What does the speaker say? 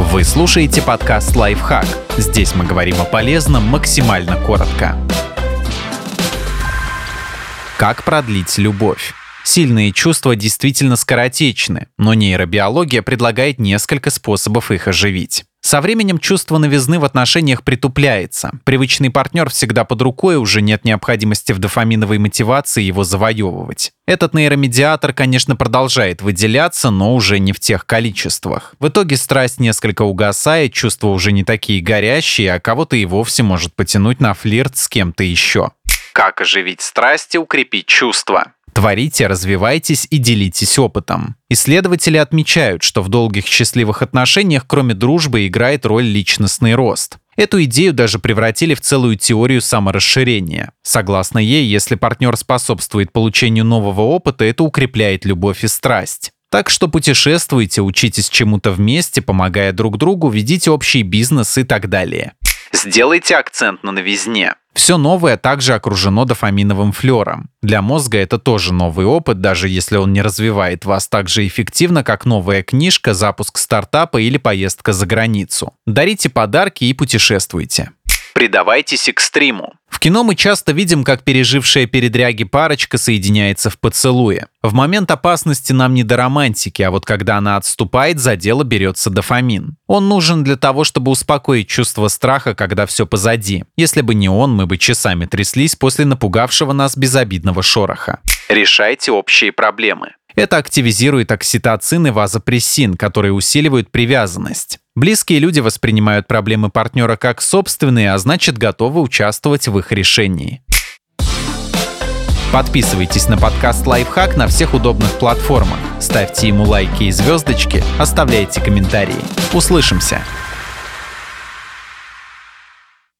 Вы слушаете подкаст «Лайфхак». Здесь мы говорим о полезном максимально коротко. Как продлить любовь? Сильные чувства действительно скоротечны, но нейробиология предлагает несколько способов их оживить. Со временем чувство новизны в отношениях притупляется. Привычный партнер всегда под рукой, уже нет необходимости в дофаминовой мотивации его завоевывать. Этот нейромедиатор, конечно, продолжает выделяться, но уже не в тех количествах. В итоге страсть несколько угасает, чувства уже не такие горящие, а кого-то и вовсе может потянуть на флирт с кем-то еще. Как оживить страсть и укрепить чувства? Творите, развивайтесь и делитесь опытом. Исследователи отмечают, что в долгих счастливых отношениях, кроме дружбы, играет роль личностный рост. Эту идею даже превратили в целую теорию саморасширения. Согласно ей, если партнер способствует получению нового опыта, это укрепляет любовь и страсть. Так что путешествуйте, учитесь чему-то вместе, помогая друг другу, ведите общий бизнес и так далее. Сделайте акцент на новизне. Все новое также окружено дофаминовым флером. Для мозга это тоже новый опыт, даже если он не развивает вас так же эффективно, как новая книжка, запуск стартапа или поездка за границу. Дарите подарки и путешествуйте. Предавайтесь экстриму. В кино мы часто видим, как пережившая передряги парочка соединяется в поцелуе. В момент опасности нам не до романтики, а вот когда она отступает, за дело берется дофамин. Он нужен для того, чтобы успокоить чувство страха, когда все позади. Если бы не он, мы бы часами тряслись после напугавшего нас безобидного шороха. Решайте общие проблемы. Это активизирует окситоцин и вазопрессин, которые усиливают привязанность. Близкие люди воспринимают проблемы партнера как собственные, а значит готовы участвовать в их решении. Подписывайтесь на подкаст «Лайфхак» на всех удобных платформах. Ставьте ему лайки и звездочки, оставляйте комментарии. Услышимся!